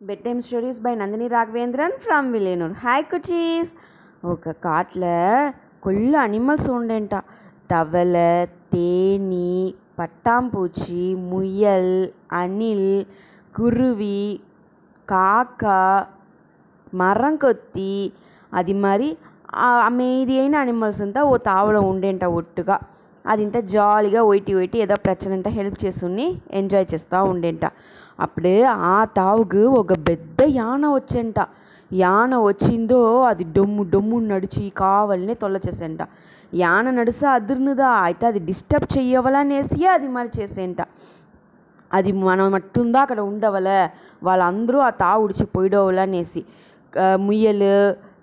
Bed time stories by Nandini Raghavendran from Villenur hi కుచీస్ ఒక కాట్ల కొల్ల animals ఉండేంట. తవల తేని పట్టాంపూచి ముయల్ అనిల్ కురువి కాక మరం కొత్తి అది మరి అమేది అయిన అనిమల్స్ అంతా ఓ తావలో ఉండేంట ఒట్టుగా. అది ఇంత జాలీగా ఒయిటి ఒయిటి ఏదో ప్రచనంట హెల్ప్ చేస్తుని ఎంజాయ్ చేస్తూ ఉండేంట. అప్పుడే ఆ తావుకు ఒక పెద్ద యాన వచ్చంట యాన వచ్చిందో అది డొమ్ము డొమ్ము నడిచి కావాలనే తొలచేసంట యాన నడుస అదిరినదా అయితే అది డిస్టర్బ్ చెయ్యవలనేసి అది మరి చేసేంట అది మనం మట్టుందా అక్కడ ఉండవల వాళ్ళందరూ ఆ తావుడిచి పోయిడవలనేసి ముయ్యలు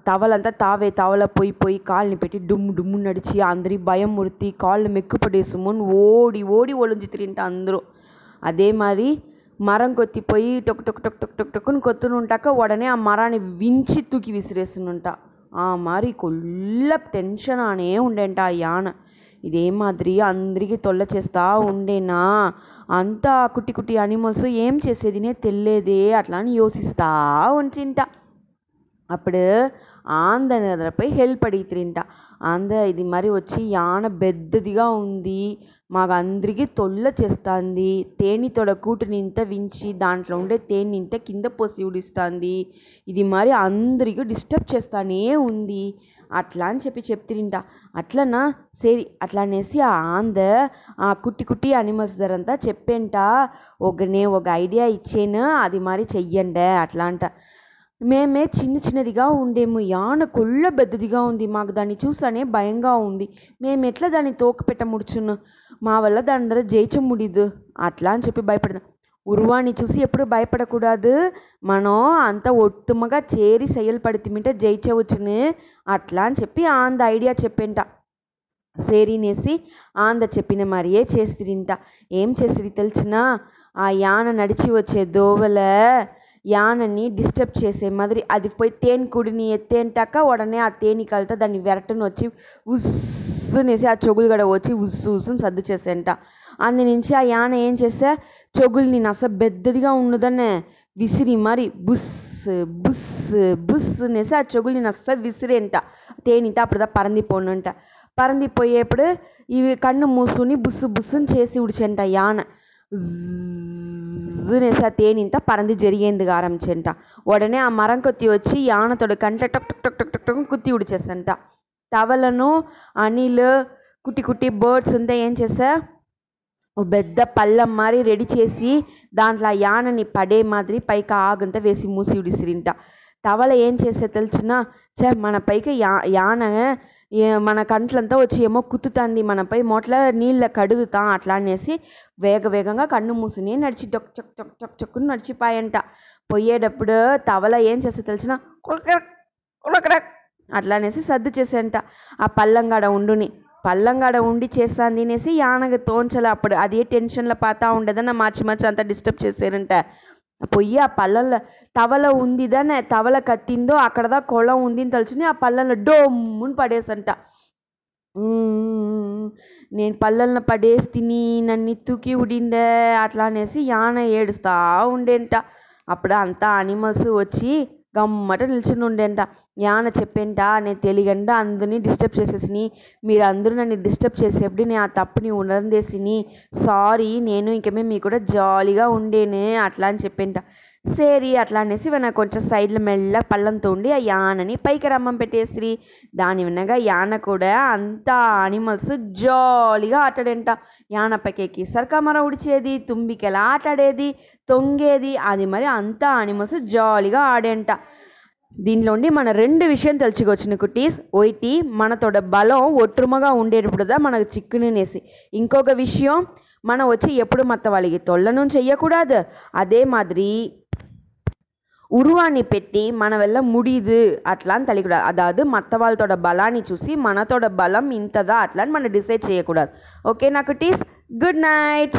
తవలంతా తావే తవల పోయి పోయి కాళ్ళని పెట్టి డుమ్ము డుమ్ము నడిచి అందరి భయం ముడితి కాళ్ళు మెక్కుపడేసుమోని ఓడి ఓడి ఒలించి తిరింట అందరూ அதே மாதிரி మరం కొత్తిపోయి టొక్ టొక్ టొక్ టొక్ టొక్ టొక్కుని కొత్తునుంటాక ಒಡನೆ ఆ మరాన్ని వించి తూకి విసిరేస్తుందంట ఆ మరి కొల్ల టెన్షనానే ఉండేంట ఆ యాన. ఇదే మాదిరి అందరికీ తొల్ల చేస్తా ఉండేనా? అంతా కుట్టి కుట్టి అనిమల్స్ ఏం చేసేదినే తెలియదే అట్లా అని యోసిస్తా ఉంచింట. అప్పుడు ఆంద పోయి హెల్ప్ అడిగితిరింట. ఆంద ఇది మరి వచ్చి యాన పెద్దదిగా ఉంది. మాకు అందరికీ తొల్ల చేస్తుంది. తేనెతోడ కూటినింత వించి దాంట్లో ఉండే తేనెంత కింద పోసి ఉడిస్తుంది ఇది మరి అందరికీ డిస్టర్బ్ చేస్తానే ఉంది. అట్లా అని చెప్పి చెప్తిరింట. అట్లనా? సరి అట్లా అనేసి ఆ ఆంద ఆ కుట్టి కుట్టి అనిమల్స్ ధరంతా చెప్పేంట. ఒకనే ఒక ఐడియా ఇచ్చేను? అది మరి చెయ్యండి? అట్లా అంట. మేమే చిన్న చిన్నదిగా ఉండేము. యాన కొల్ల పెద్దదిగా ఉంది. మాకు దాన్ని చూస్తానే భయంగా ఉంది. మేము ఎట్లా దాన్ని తోకపెట్ట ముడుచును మా వల్ల దాని ద్వారా జయించ ముడిదు. అట్లా అని చెప్పి భయపడదాం ఉరువాణి చూసి ఎప్పుడు భయపడకూడదు. మనం అంత ఒట్టుమగా చేరి செயல்படுத்திமிட்டே జయించవచ్చును అట్లా అని చెప్పి ఆంద ఐడియా చెప్పేంట. సేరీనేసి ఆంద చెప్పిన మరియే చేస్తిరింట ఏం చేసిరి తెలిసినా? ఆ యాన నడిచి వచ్చే దోవల. యానని డిస్టర్బ్ చేసే మాదిరి అది పోయి తేనె కుడిని ఎత్తేంటాక ఉడనే ఆ తేనె కలితే దాన్ని వెరటను వచ్చి ఉస్సునేసి ఆ చెగులు కూడా వచ్చి ఉస్సు ఉస్సుని సర్దు చేసేంట. అందు నుంచి ఆ యాన ఏం చేస్తే చెగుల్ని నస పెద్దదిగా ఉన్నదన్నే విసిరి మరి బుస్ బుస్ బుస్ అనేసి ఆ చెగుల్ని నస్స విసిరేంట. తేనితో అప్పుడుదా పరంది పోనంట పరంది పోయేప్పుడు ఇవి కన్ను మూసుని బుస్సు బుస్సుని చేసి ఉడిచెంట యాన. అనేసి ఆ తేనింత పరంది జరిగేందుకు ఆరంభించెంట. ఉడనే ఆ మరం కొత్తి వచ్చి యానతోడు కంట్లో టక్ టక్ టక్ టక్ టక్ కుత్తి ఉడిచేసంట. తవలను అనిల్ కుట్టి కుట్టి బర్డ్స్ అంతా ఏం చేసా? ఓ పెద్ద పళ్ళం మారి రెడీ చేసి దాంట్లో ఆ యానని పడే మాదిరి పైకి ఆగంతా వేసి మూసి ఉడిసిరింట. తవల ఏం చేసే తెలిసిన? చే మన పైకి యా యాన మన కంట్లంతా వచ్చి ఏమో కుత్తుతుంది మనపై మొట్ల నీళ్ళ కడుగుతా అట్లా అనేసి వేగ వేగంగా కన్ను మూసుని నడిచి డొక్ చొక్ చొక్ చొక్ చొక్కుని నడిచిపోయంట. పోయేటప్పుడు తవల ఏం చేస్తే తెలిసిన అట్లా అనేసి సర్దు చేసేంట ఆ పల్లంగాడ ఉండుని. పల్లంగాడ ఉండి చేస్తాంది అనేసి యానగ తోంచల అప్పుడు. అదే టెన్షన్లో పాతా ఉండదన్న మార్చి మార్చి అంతా డిస్టర్బ్ చేశారంట పొయ్యి ఆ పళ్ళల్లో తవల ఉందిదనే తవల కత్తిందో అక్కడదా కొళం అని తలుచుని ఆ పళ్ళల్లో డొమ్ముని పడేసంట. నేను పళ్ళల్లో పడేసి తిని నన్ను తూకి ఉడిండే అట్లా అనేసి యాన ఏడుస్తా ఉండేంట. అప్పుడు అంతా అనిమల్స్ వచ్చి గమ్మట నిల్చుని ఉండేంట. యాన చెప్పేంటా నేను తెలియకుండా అందరినీ డిస్టర్బ్ చేసేసిని. మీరు అందరూ నన్ను డిస్టర్బ్ చేసేప్పుడు నేను ఆ తప్పుని ఉణర్ందేసిని సారీ నేను ఇంకమే మీ కూడా జాలీగా ఉండేను అట్లా అని చెప్పేంట. సరి అట్లా అనేసి ఇవన్న కొంచెం సైడ్లో మెల్ల పళ్ళంతో ఉండి ఆ యానని పైకి రమ్మని పెట్టేసిరి. దాని వినగా యాన కూడా అంతా అనిమల్స్ జాలీగా ఆటాడంట. యాన పైకి సర్కమర ఉడిచేది తుంబికెలా ఆటాడేది తొంగేది అది మరి అంతా అనిమల్స్ జాలీగా ఆడేంట. దీనిలోండి మన ரெண்டு விஷயம் తెలుసుకోవచ్చును కుటీస్ ఒకటి మనతోడ బలం ఒట్టురుమగా ఉండేటప్పుడుదా మనకు చిక్కునేసి ఇంకొక విషయం మనం వచ్చి ఎప్పుడు మత్త వాళ్ళకి తొళ్ళను చెయ్యకూడదు అదే మాదిరి உருவாணி பெட்டி மனவெல்ல முடியுது அட்லான்னு தள்ளிக்கூடாது அதாவது மற்றவாழ்த்தோட பலானி சூசி மனத்தோட பலம் இந்ததா அட்லான்னு மன டிசைட் செய்யக்கூடாது ஓகே நாக்கு டீஸ் குட் நைட்